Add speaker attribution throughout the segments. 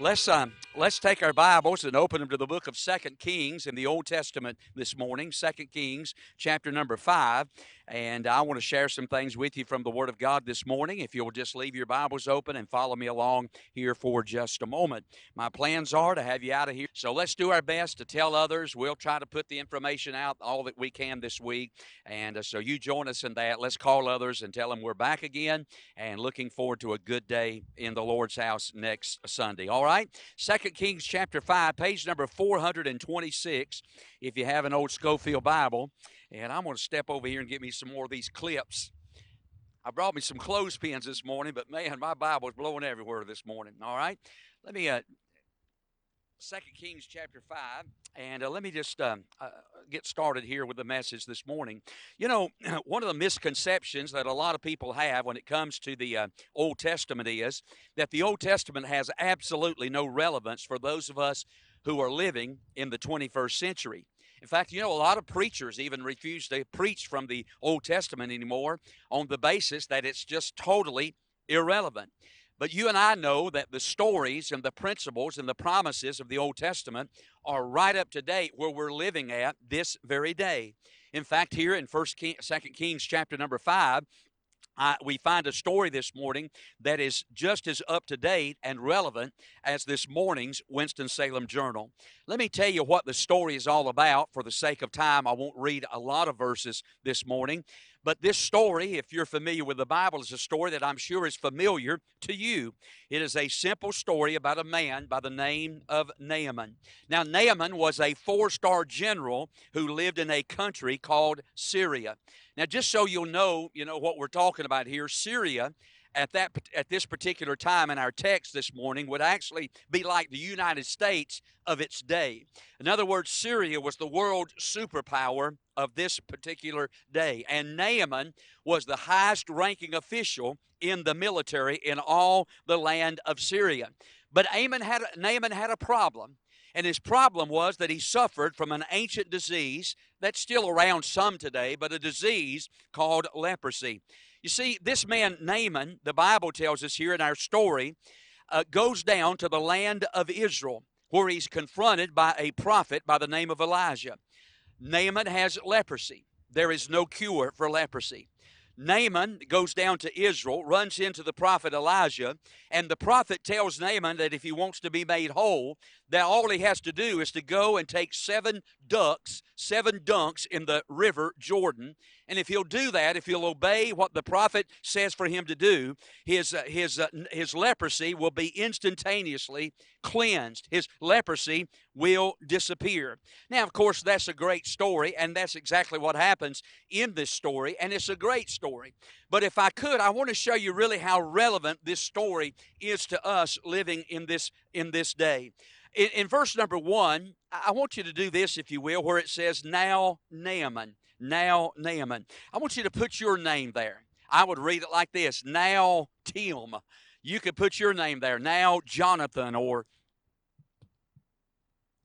Speaker 1: Let's um, let's take our Bibles and open them to the book of Second Kings in the Old Testament this morning. Second Kings, chapter number five, and I want to share some things with you from the Word of God this morning. If you'll just leave your Bibles open and follow me along here for just a moment. My plans are to have you out of here, so let's do our best to tell others. We'll try to put the information out all that we can this week, and uh, so you join us in that. Let's call others and tell them we're back again, and looking forward to a good day in the Lord's house next Sunday. All right, Second Kings chapter five, page number four hundred and twenty-six. If you have an old Scofield Bible, and I'm going to step over here and get me some more of these clips. I brought me some clothespins this morning, but man, my Bible's blowing everywhere this morning. All right, let me uh, Second Kings chapter five, and uh, let me just um, uh, get started here with the message this morning. You know, one of the misconceptions that a lot of people have when it comes to the uh, Old Testament is that the Old Testament has absolutely no relevance for those of us who are living in the 21st century. In fact, you know, a lot of preachers even refuse to preach from the Old Testament anymore on the basis that it's just totally irrelevant. But you and I know that the stories and the principles and the promises of the Old Testament are right up to date where we're living at this very day. In fact, here in First King, Second Kings chapter number five, uh, we find a story this morning that is just as up to date and relevant as this morning's Winston-Salem Journal. Let me tell you what the story is all about. For the sake of time, I won't read a lot of verses this morning, but this story, if you're familiar with the Bible, is a story that I'm sure is familiar to you. It is a simple story about a man by the name of Naaman. Now, Naaman was a four star general who lived in a country called Syria. Now, just so you'll know, you know what we're talking about here, Syria at that at this particular time in our text this morning would actually be like the United States of its day. In other words, Syria was the world superpower of this particular day, and Naaman was the highest ranking official in the military in all the land of Syria. But Naaman had Naaman had a problem. And his problem was that he suffered from an ancient disease that's still around some today, but a disease called leprosy. You see, this man, Naaman, the Bible tells us here in our story, uh, goes down to the land of Israel where he's confronted by a prophet by the name of Elijah. Naaman has leprosy. There is no cure for leprosy. Naaman goes down to Israel, runs into the prophet Elijah, and the prophet tells Naaman that if he wants to be made whole, that all he has to do is to go and take seven ducks, seven dunks in the river Jordan. And if he'll do that, if he'll obey what the prophet says for him to do, his, uh, his, uh, his leprosy will be instantaneously cleansed. His leprosy will disappear. Now, of course, that's a great story, and that's exactly what happens in this story, and it's a great story. But if I could, I want to show you really how relevant this story is to us living in this in this day. In, in verse number one, I want you to do this, if you will, where it says, Now Naaman. Now Naaman. I want you to put your name there. I would read it like this Now Tim. You could put your name there. Now Jonathan or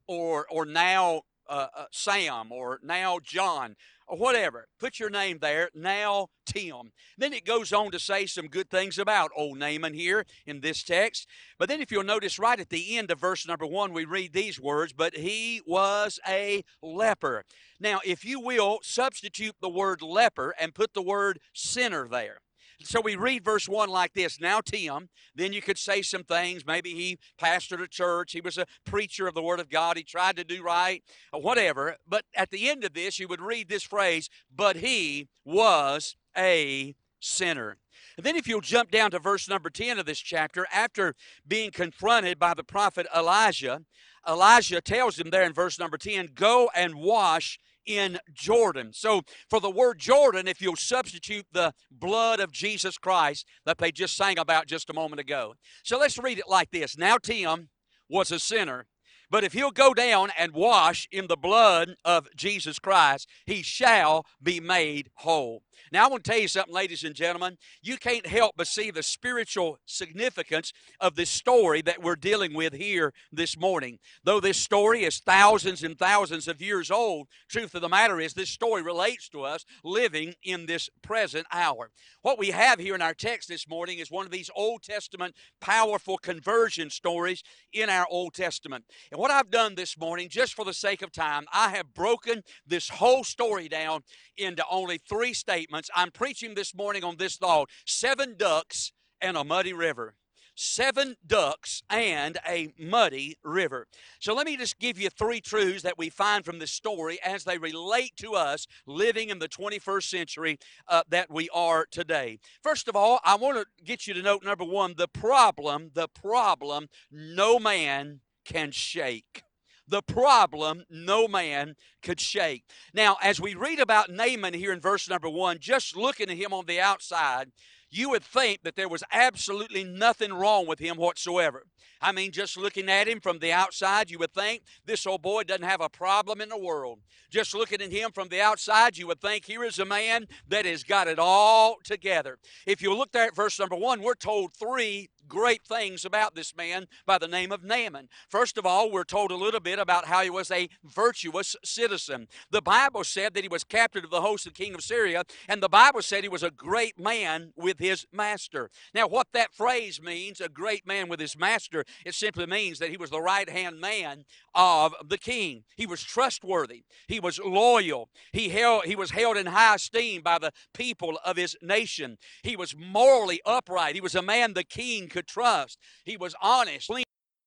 Speaker 1: or or now uh, uh, Sam or now John or whatever. Put your name there, now Tim. Then it goes on to say some good things about old Naaman here in this text. But then if you'll notice right at the end of verse number one, we read these words, but he was a leper. Now, if you will, substitute the word leper and put the word sinner there. So we read verse 1 like this Now, Tim, then you could say some things. Maybe he pastored a church, he was a preacher of the Word of God, he tried to do right, uh, whatever. But at the end of this, you would read this phrase, But he was a sinner. And then, if you'll jump down to verse number 10 of this chapter, after being confronted by the prophet Elijah, Elijah tells him there in verse number 10 Go and wash in Jordan. So, for the word Jordan, if you'll substitute the blood of Jesus Christ that they just sang about just a moment ago. So, let's read it like this Now, Tim was a sinner. But if he'll go down and wash in the blood of Jesus Christ, he shall be made whole. Now, I want to tell you something, ladies and gentlemen. You can't help but see the spiritual significance of this story that we're dealing with here this morning. Though this story is thousands and thousands of years old, truth of the matter is this story relates to us living in this present hour. What we have here in our text this morning is one of these Old Testament powerful conversion stories in our Old Testament. And what I've done this morning, just for the sake of time, I have broken this whole story down into only three statements. I'm preaching this morning on this thought seven ducks and a muddy river seven ducks, and a muddy river. So let me just give you three truths that we find from this story as they relate to us living in the 21st century uh, that we are today. First of all, I want to get you to note number one the problem, the problem no man can shake the problem no man could shake. Now, as we read about Naaman here in verse number one, just looking at him on the outside, you would think that there was absolutely nothing wrong with him whatsoever. I mean, just looking at him from the outside, you would think this old boy doesn't have a problem in the world. Just looking at him from the outside, you would think here is a man that has got it all together. If you look there at verse number one, we're told three great things about this man by the name of Naaman. First of all, we're told a little bit about how he was a virtuous citizen. The Bible said that he was captain of the host of the king of Syria, and the Bible said he was a great man with his master. Now, what that phrase means, a great man with his master, it simply means that he was the right hand man of the king. He was trustworthy, he was loyal, he, held, he was held in high esteem by the people of his nation, he was morally upright, he was a man the king could trust. He was honest,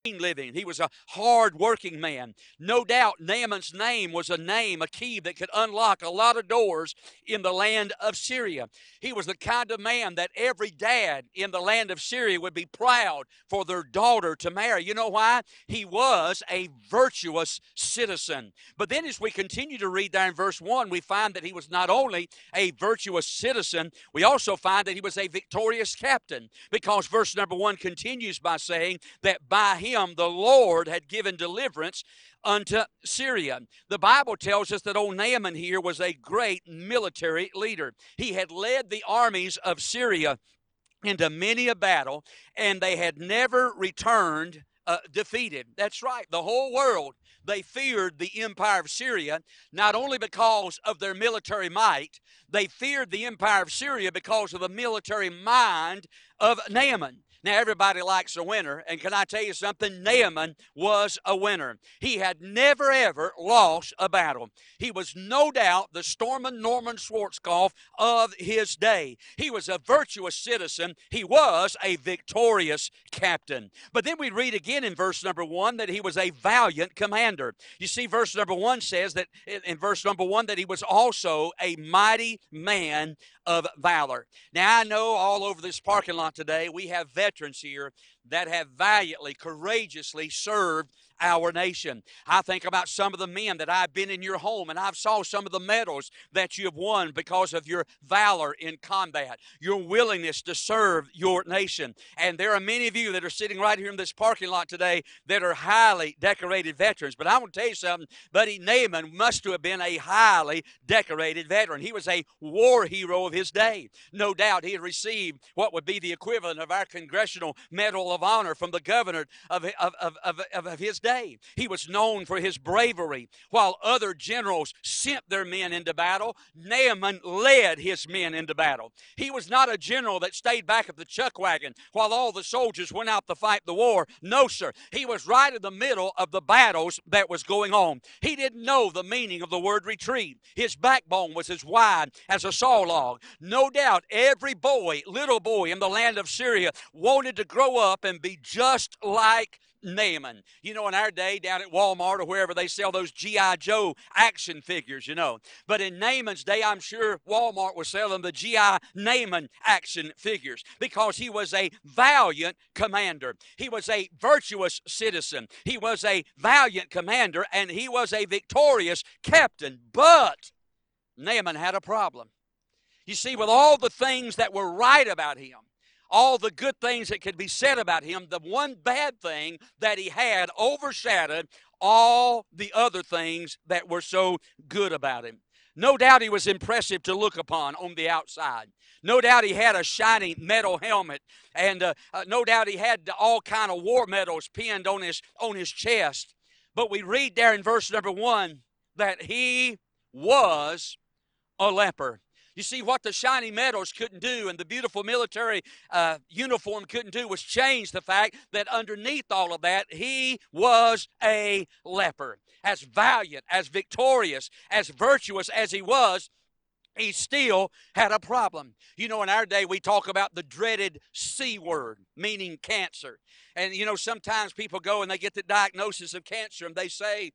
Speaker 1: living. He was a hard working man. No doubt Naaman's name was a name, a key that could unlock a lot of doors in the land of Syria. He was the kind of man that every dad in the land of Syria would be proud for their daughter to marry. You know why? He was a virtuous citizen. But then as we continue to read there in verse 1, we find that he was not only a virtuous citizen, we also find that he was a victorious captain because verse number 1 continues by saying that by him him the Lord had given deliverance unto Syria. The Bible tells us that old Naaman here was a great military leader. He had led the armies of Syria into many a battle, and they had never returned uh, defeated. That's right. The whole world, they feared the empire of Syria, not only because of their military might, they feared the empire of Syria because of the military mind of Naaman. Now, everybody likes a winner, and can I tell you something? Naaman was a winner. He had never, ever lost a battle. He was no doubt the Stormin Norman Schwarzkopf of his day. He was a virtuous citizen. He was a victorious captain. But then we read again in verse number one that he was a valiant commander. You see, verse number one says that in verse number one that he was also a mighty man of valor. Now, I know all over this parking lot today we have veterans here that have valiantly, courageously served our nation. I think about some of the men that I've been in your home and I've saw some of the medals that you have won because of your valor in combat, your willingness to serve your nation. And there are many of you that are sitting right here in this parking lot today that are highly decorated veterans. But I want to tell you something, Buddy Naaman must have been a highly decorated veteran. He was a war hero of his day. No doubt he had received what would be the equivalent of our Congressional Medal of Honor from the governor of, of, of, of, of his day day. He was known for his bravery. While other generals sent their men into battle, Naaman led his men into battle. He was not a general that stayed back at the chuck wagon while all the soldiers went out to fight the war. No, sir. He was right in the middle of the battles that was going on. He didn't know the meaning of the word retreat. His backbone was as wide as a saw log. No doubt every boy, little boy in the land of Syria wanted to grow up and be just like Naaman. You know, in our day, down at Walmart or wherever they sell those G.I. Joe action figures, you know. But in Naaman's day, I'm sure Walmart was selling the G.I. Naaman action figures because he was a valiant commander. He was a virtuous citizen. He was a valiant commander and he was a victorious captain. But Naaman had a problem. You see, with all the things that were right about him, all the good things that could be said about him, the one bad thing that he had overshadowed all the other things that were so good about him. No doubt he was impressive to look upon on the outside. No doubt he had a shiny metal helmet, and uh, uh, no doubt he had all kind of war medals pinned on his on his chest. But we read there in verse number one that he was a leper. You see, what the shiny medals couldn't do and the beautiful military uh, uniform couldn't do was change the fact that underneath all of that, he was a leper. As valiant, as victorious, as virtuous as he was, he still had a problem. You know, in our day, we talk about the dreaded C word, meaning cancer. And, you know, sometimes people go and they get the diagnosis of cancer and they say,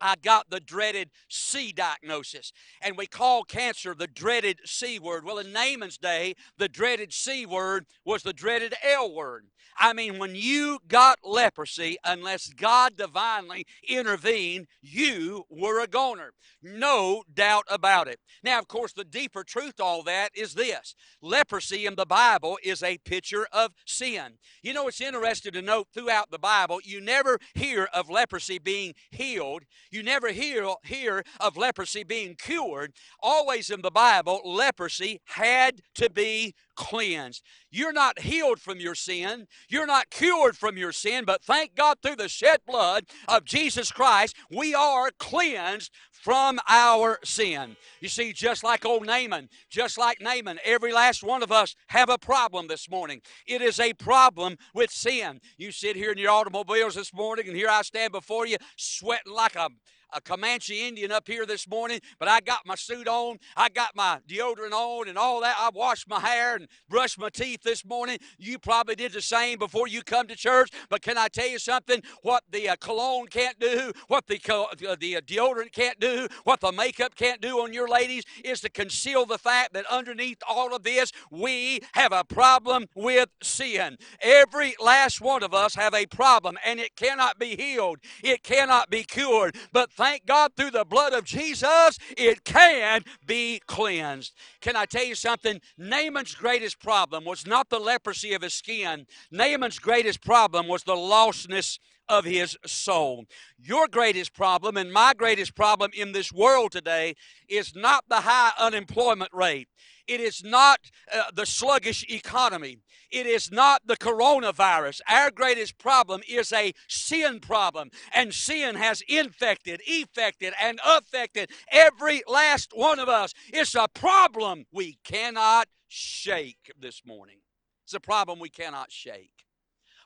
Speaker 1: I got the dreaded C diagnosis. And we call cancer the dreaded C word. Well, in Naaman's day, the dreaded C word was the dreaded L word. I mean, when you got leprosy, unless God divinely intervened, you were a goner. No doubt about it. Now, of course, the deeper truth to all that is this leprosy in the Bible is a picture of sin. You know, it's interesting to note throughout the Bible, you never hear of leprosy being healed, you never hear, hear of leprosy being cured. Always in the Bible, leprosy had to be cleansed. You're not healed from your sin. You're not cured from your sin, but thank God through the shed blood of Jesus Christ, we are cleansed from our sin. You see, just like old Naaman, just like Naaman, every last one of us have a problem this morning. It is a problem with sin. You sit here in your automobiles this morning, and here I stand before you, sweating like a a Comanche Indian up here this morning, but I got my suit on, I got my deodorant on, and all that. I washed my hair and brushed my teeth this morning. You probably did the same before you come to church, but can I tell you something? What the uh, cologne can't do, what the uh, the uh, deodorant can't do, what the makeup can't do on your ladies is to conceal the fact that underneath all of this, we have a problem with sin. Every last one of us have a problem, and it cannot be healed. It cannot be cured. But thank God through the blood of Jesus, it can be cleansed. Can I tell you something? Naaman's greatest problem was not the leprosy of his skin, Naaman's greatest problem was the lostness of his soul. Your greatest problem and my greatest problem in this world today is not the high unemployment rate. It is not uh, the sluggish economy. It is not the coronavirus. Our greatest problem is a sin problem, and sin has infected, effected, and affected every last one of us. It's a problem we cannot shake this morning. It's a problem we cannot shake.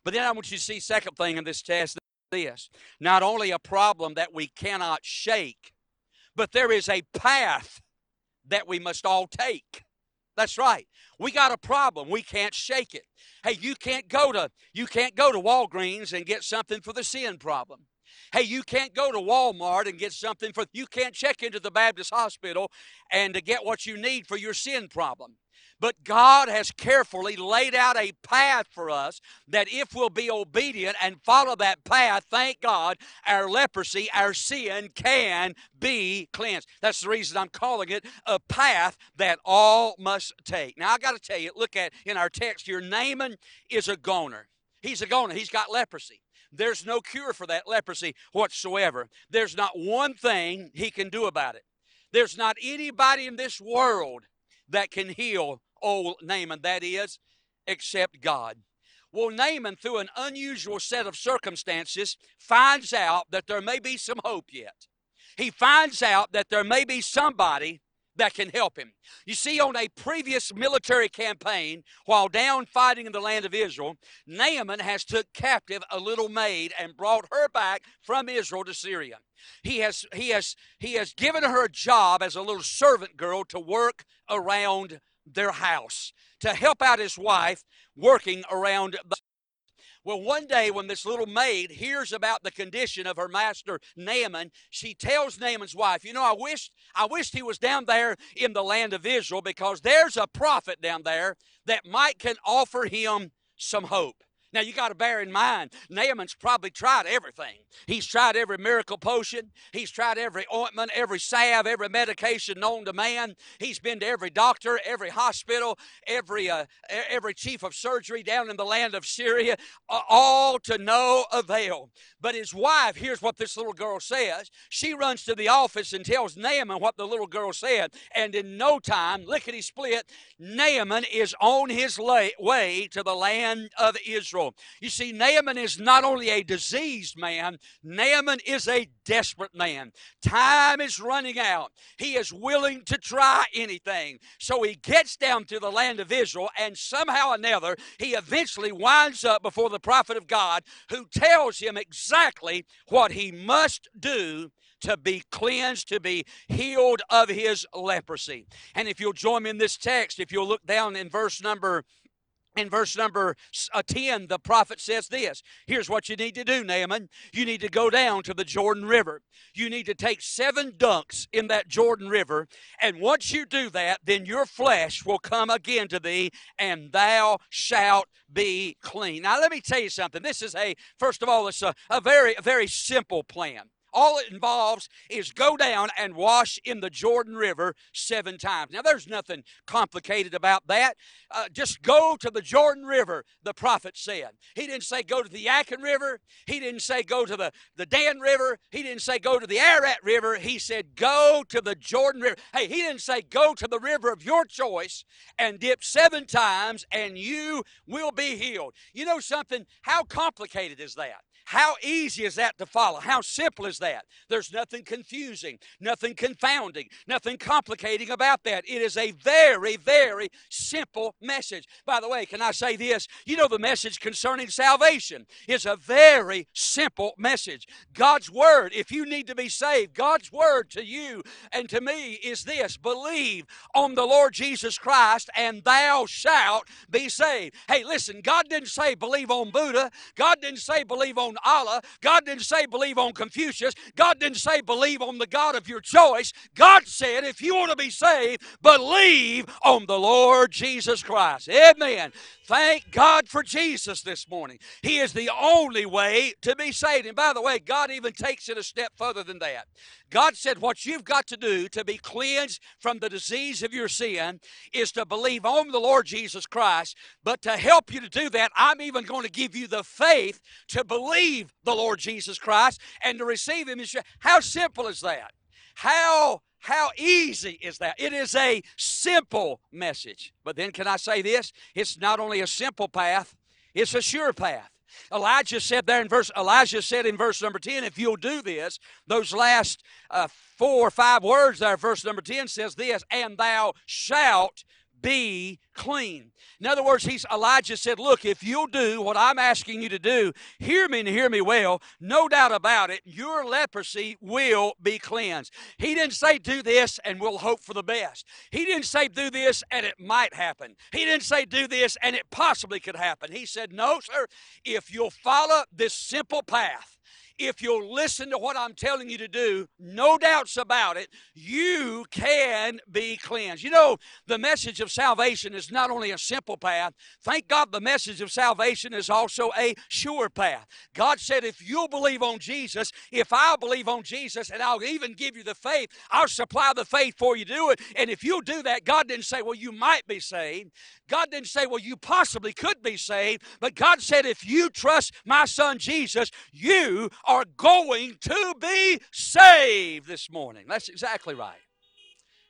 Speaker 1: But then I want you to see second thing in this test this. Not only a problem that we cannot shake, but there is a path that we must all take. That's right. We got a problem. We can't shake it. Hey, you can't go to you can't go to Walgreens and get something for the sin problem. Hey, you can't go to Walmart and get something for you can't check into the Baptist hospital and to get what you need for your sin problem. But God has carefully laid out a path for us that if we'll be obedient and follow that path, thank God, our leprosy, our sin can be cleansed. That's the reason I'm calling it a path that all must take. Now, I got to tell you, look at in our text here Naaman is a goner. He's a goner, he's got leprosy. There's no cure for that leprosy whatsoever. There's not one thing he can do about it. There's not anybody in this world that can heal old Naaman, that is, except God. Well, Naaman, through an unusual set of circumstances, finds out that there may be some hope yet. He finds out that there may be somebody that can help him. You see, on a previous military campaign, while down fighting in the land of Israel, Naaman has took captive a little maid and brought her back from Israel to Syria. He has he has he has given her a job as a little servant girl to work around their house to help out his wife working around the well, one day when this little maid hears about the condition of her master Naaman, she tells Naaman's wife, "You know, I wished I wished he was down there in the land of Israel because there's a prophet down there that might can offer him some hope." Now you got to bear in mind, Naaman's probably tried everything. He's tried every miracle potion. He's tried every ointment, every salve, every medication known to man. He's been to every doctor, every hospital, every uh, every chief of surgery down in the land of Syria, all to no avail. But his wife, here's what this little girl says. She runs to the office and tells Naaman what the little girl said, and in no time, lickety split, Naaman is on his way to the land of Israel. You see, Naaman is not only a diseased man, Naaman is a desperate man. Time is running out. He is willing to try anything. So he gets down to the land of Israel, and somehow or another, he eventually winds up before the prophet of God who tells him exactly what he must do to be cleansed, to be healed of his leprosy. And if you'll join me in this text, if you'll look down in verse number in verse number uh, 10, the prophet says this Here's what you need to do, Naaman. You need to go down to the Jordan River. You need to take seven dunks in that Jordan River. And once you do that, then your flesh will come again to thee, and thou shalt be clean. Now, let me tell you something. This is a, first of all, it's a, a very, very simple plan. All it involves is go down and wash in the Jordan River seven times. Now, there's nothing complicated about that. Uh, just go to the Jordan River, the prophet said. He didn't say go to the Yadkin River. He didn't say go to the, the Dan River. He didn't say go to the Ararat River. He said go to the Jordan River. Hey, he didn't say go to the river of your choice and dip seven times and you will be healed. You know something? How complicated is that? How easy is that to follow? How simple is that? There's nothing confusing, nothing confounding, nothing complicating about that. It is a very, very simple message. By the way, can I say this? You know, the message concerning salvation is a very simple message. God's Word, if you need to be saved, God's Word to you and to me is this believe on the Lord Jesus Christ, and thou shalt be saved. Hey, listen, God didn't say believe on Buddha, God didn't say believe on Allah. God didn't say believe on Confucius. God didn't say believe on the God of your choice. God said if you want to be saved, believe on the Lord Jesus Christ. Amen. Thank God for Jesus this morning. He is the only way to be saved. And by the way, God even takes it a step further than that. God said, What you've got to do to be cleansed from the disease of your sin is to believe on the Lord Jesus Christ. But to help you to do that, I'm even going to give you the faith to believe the Lord Jesus Christ and to receive Him. Is how simple is that? How how easy is that? It is a simple message. But then, can I say this? It's not only a simple path, it's a sure path. Elijah said there in verse, Elijah said in verse number 10, if you'll do this, those last uh, four or five words there, verse number 10 says this, and thou shalt be clean. In other words, he's Elijah said, Look, if you'll do what I'm asking you to do, hear me and hear me well, no doubt about it, your leprosy will be cleansed. He didn't say do this and we'll hope for the best. He didn't say do this and it might happen. He didn't say do this and it possibly could happen. He said, No, sir, if you'll follow this simple path, if you'll listen to what I'm telling you to do, no doubts about it, you can be cleansed. You know, the message of salvation is not only a simple path, thank God the message of salvation is also a sure path. God said, if you'll believe on Jesus, if I'll believe on Jesus, and I'll even give you the faith, I'll supply the faith for you to do it. And if you'll do that, God didn't say, well, you might be saved. God didn't say, well, you possibly could be saved. But God said, if you trust my son Jesus, you are going to be saved this morning. That's exactly right.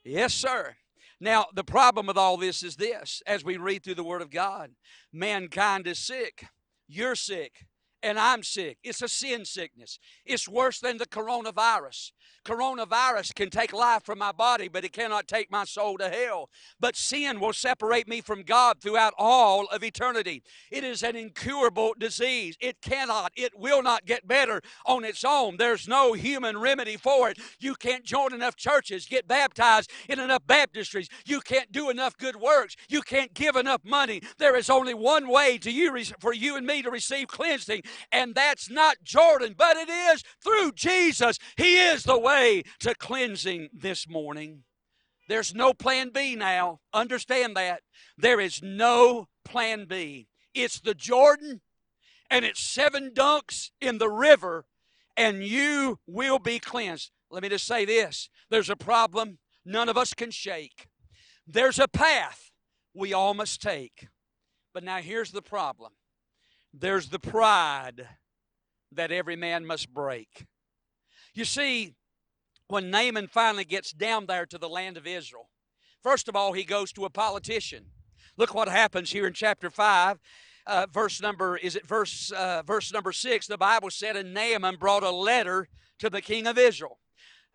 Speaker 1: Yes, sir. Now, the problem with all this is this as we read through the Word of God mankind is sick. You're sick and I'm sick. It's a sin sickness. It's worse than the coronavirus. Coronavirus can take life from my body, but it cannot take my soul to hell. But sin will separate me from God throughout all of eternity. It is an incurable disease. It cannot, it will not get better on its own. There's no human remedy for it. You can't join enough churches, get baptized in enough baptistries. You can't do enough good works. You can't give enough money. There is only one way to you for you and me to receive cleansing, and that's not Jordan, but it is through Jesus. He is the way to cleansing this morning. There's no plan B now. Understand that. There is no plan B. It's the Jordan and it's seven dunks in the river, and you will be cleansed. Let me just say this there's a problem none of us can shake, there's a path we all must take. But now here's the problem there's the pride that every man must break. You see, when Naaman finally gets down there to the land of Israel, first of all, he goes to a politician. Look what happens here in chapter 5. Uh, verse number is it verse uh, verse number six the bible said and naaman brought a letter to the king of israel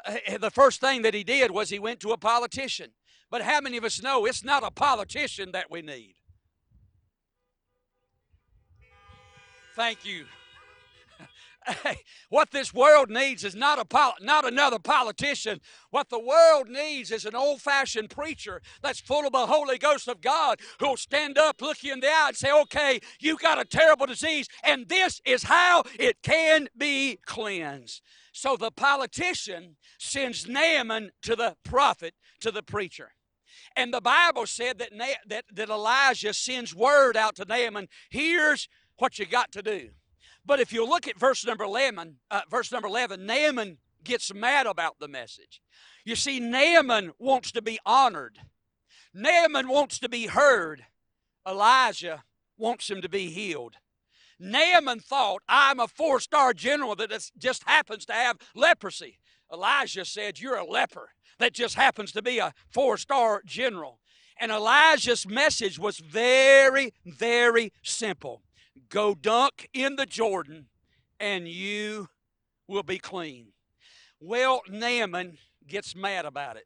Speaker 1: uh, the first thing that he did was he went to a politician but how many of us know it's not a politician that we need thank you what this world needs is not a not another politician. What the world needs is an old-fashioned preacher that's full of the Holy Ghost of God who'll stand up, look you in the eye, and say, "Okay, you got a terrible disease, and this is how it can be cleansed." So the politician sends Naaman to the prophet, to the preacher. And the Bible said that, Na- that, that Elijah sends word out to Naaman, here's what you got to do. But if you look at verse number 11, uh, verse number 11, Naaman gets mad about the message. You see, Naaman wants to be honored. Naaman wants to be heard. Elijah wants him to be healed. Naaman thought, I'm a four star general that just happens to have leprosy. Elijah said, You're a leper that just happens to be a four star general. And Elijah's message was very, very simple Go dunk in the Jordan, and you will be clean. Well, Naaman gets mad about it.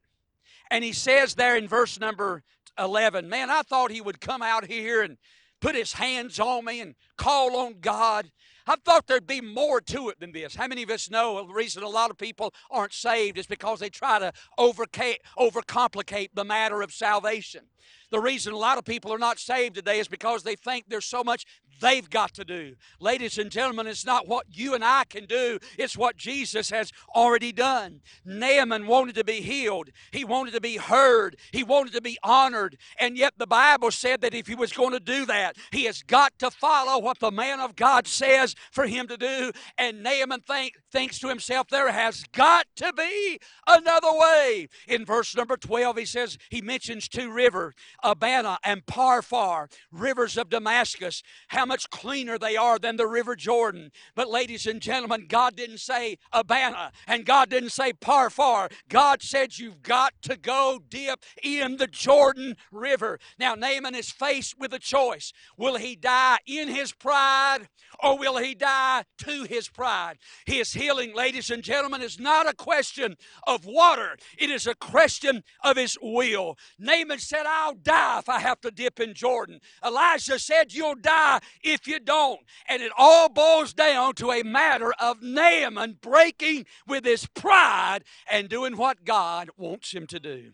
Speaker 1: And he says there in verse number 11, Man, I thought he would come out here and put his hands on me and call on God. I thought there'd be more to it than this. How many of us know the reason a lot of people aren't saved is because they try to overcomplicate the matter of salvation? The reason a lot of people are not saved today is because they think there's so much they've got to do. Ladies and gentlemen, it's not what you and I can do, it's what Jesus has already done. Naaman wanted to be healed, he wanted to be heard, he wanted to be honored, and yet the Bible said that if he was going to do that, he has got to follow what the man of God says for him to do. And Naaman think, thinks to himself, there has got to be another way. In verse number 12, he says, he mentions two rivers. Abana and Pharpar, rivers of Damascus, how much cleaner they are than the River Jordan. But, ladies and gentlemen, God didn't say Abana and God didn't say Pharpar. God said, You've got to go dip in the Jordan River. Now, Naaman is faced with a choice. Will he die in his pride or will he die to his pride? His healing, ladies and gentlemen, is not a question of water, it is a question of his will. Naaman said, I'll die if I have to dip in Jordan. Elijah said, You'll die if you don't. And it all boils down to a matter of Naaman breaking with his pride and doing what God wants him to do.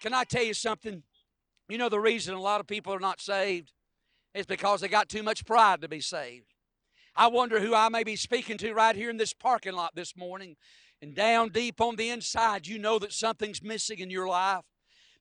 Speaker 1: Can I tell you something? You know, the reason a lot of people are not saved is because they got too much pride to be saved. I wonder who I may be speaking to right here in this parking lot this morning. And down deep on the inside, you know that something's missing in your life.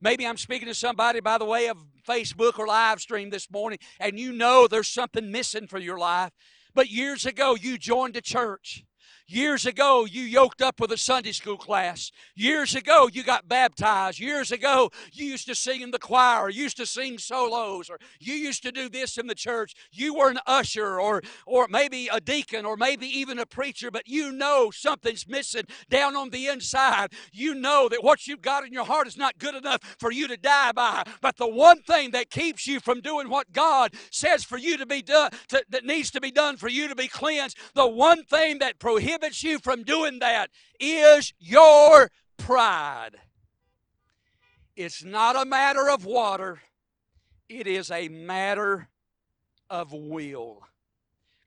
Speaker 1: Maybe I'm speaking to somebody by the way of Facebook or live stream this morning, and you know there's something missing for your life. But years ago, you joined a church. Years ago, you yoked up with a Sunday school class. Years ago, you got baptized. Years ago, you used to sing in the choir, you used to sing solos, or you used to do this in the church. You were an usher, or, or maybe a deacon, or maybe even a preacher, but you know something's missing down on the inside. You know that what you've got in your heart is not good enough for you to die by. But the one thing that keeps you from doing what God says for you to be done, to, that needs to be done for you to be cleansed, the one thing that prohibits prohibits you from doing that is your pride. It's not a matter of water, it is a matter of will.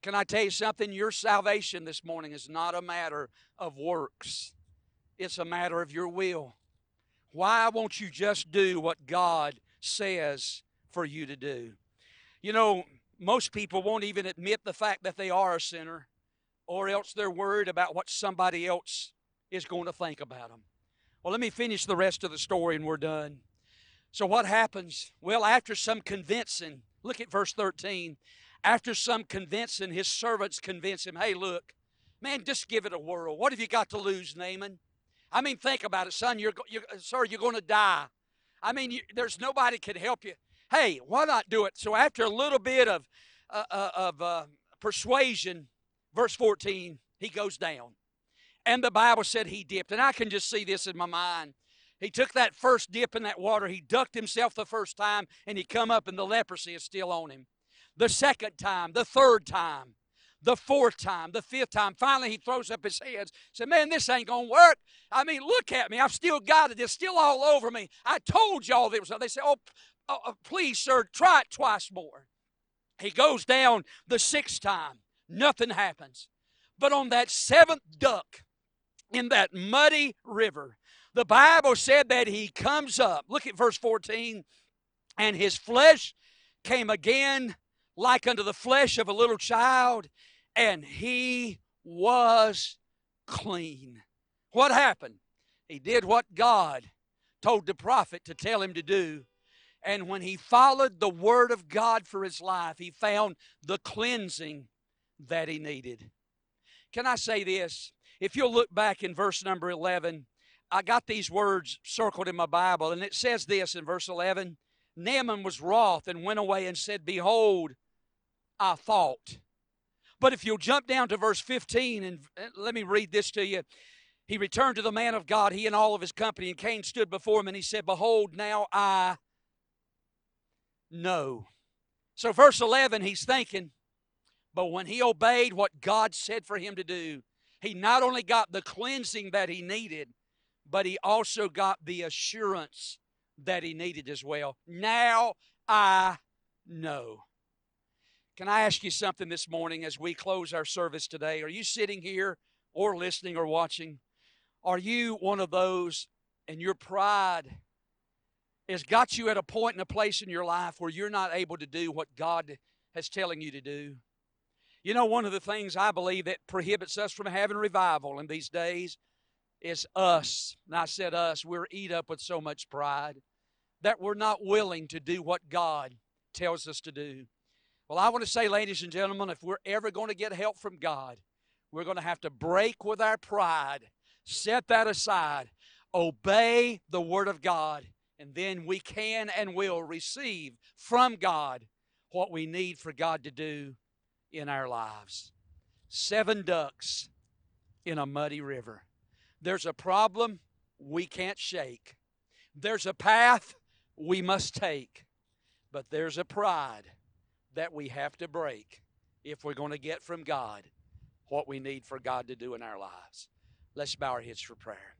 Speaker 1: Can I tell you something? Your salvation this morning is not a matter of works, it's a matter of your will. Why won't you just do what God says for you to do? You know, most people won't even admit the fact that they are a sinner or else they're worried about what somebody else is going to think about them. Well, let me finish the rest of the story and we're done. So, what happens? Well, after some convincing, look at verse 13. After some convincing, his servants convince him, hey, look, man, just give it a whirl. What have you got to lose, Naaman? I mean, think about it, son. You're, you're sir, you're going to die. I mean, you, there's nobody can help you. Hey, why not do it? So after a little bit of uh, uh, of uh, persuasion, verse 14, he goes down. And the Bible said he dipped. And I can just see this in my mind. He took that first dip in that water, he ducked himself the first time, and he come up, and the leprosy is still on him. The second time, the third time, the fourth time, the fifth time. Finally, he throws up his hands. Said, "Man, this ain't gonna work. I mean, look at me. I've still got it. It's still all over me. I told y'all there was." They say, "Oh, oh, oh please, sir, try it twice more." He goes down the sixth time. Nothing happens. But on that seventh duck in that muddy river, the Bible said that he comes up. Look at verse 14. And his flesh came again like unto the flesh of a little child, and he was clean. What happened? He did what God told the prophet to tell him to do. And when he followed the word of God for his life, he found the cleansing that he needed. Can I say this? If you'll look back in verse number 11, I got these words circled in my Bible, and it says this in verse 11 Naaman was wroth and went away and said, Behold, I thought. But if you'll jump down to verse 15, and let me read this to you. He returned to the man of God, he and all of his company, and Cain stood before him, and he said, Behold, now I know. So, verse 11, he's thinking, but when he obeyed what God said for him to do, he not only got the cleansing that he needed, but he also got the assurance that he needed as well. Now I know. Can I ask you something this morning as we close our service today? Are you sitting here or listening or watching? Are you one of those and your pride has got you at a point and a place in your life where you're not able to do what God has telling you to do? You know, one of the things I believe that prohibits us from having revival in these days is us. And I said us, we're eat up with so much pride that we're not willing to do what God tells us to do. Well, I want to say, ladies and gentlemen, if we're ever going to get help from God, we're going to have to break with our pride, set that aside, obey the Word of God, and then we can and will receive from God what we need for God to do in our lives. Seven ducks in a muddy river. There's a problem we can't shake. There's a path we must take. But there's a pride that we have to break if we're going to get from God what we need for God to do in our lives. Let's bow our heads for prayer.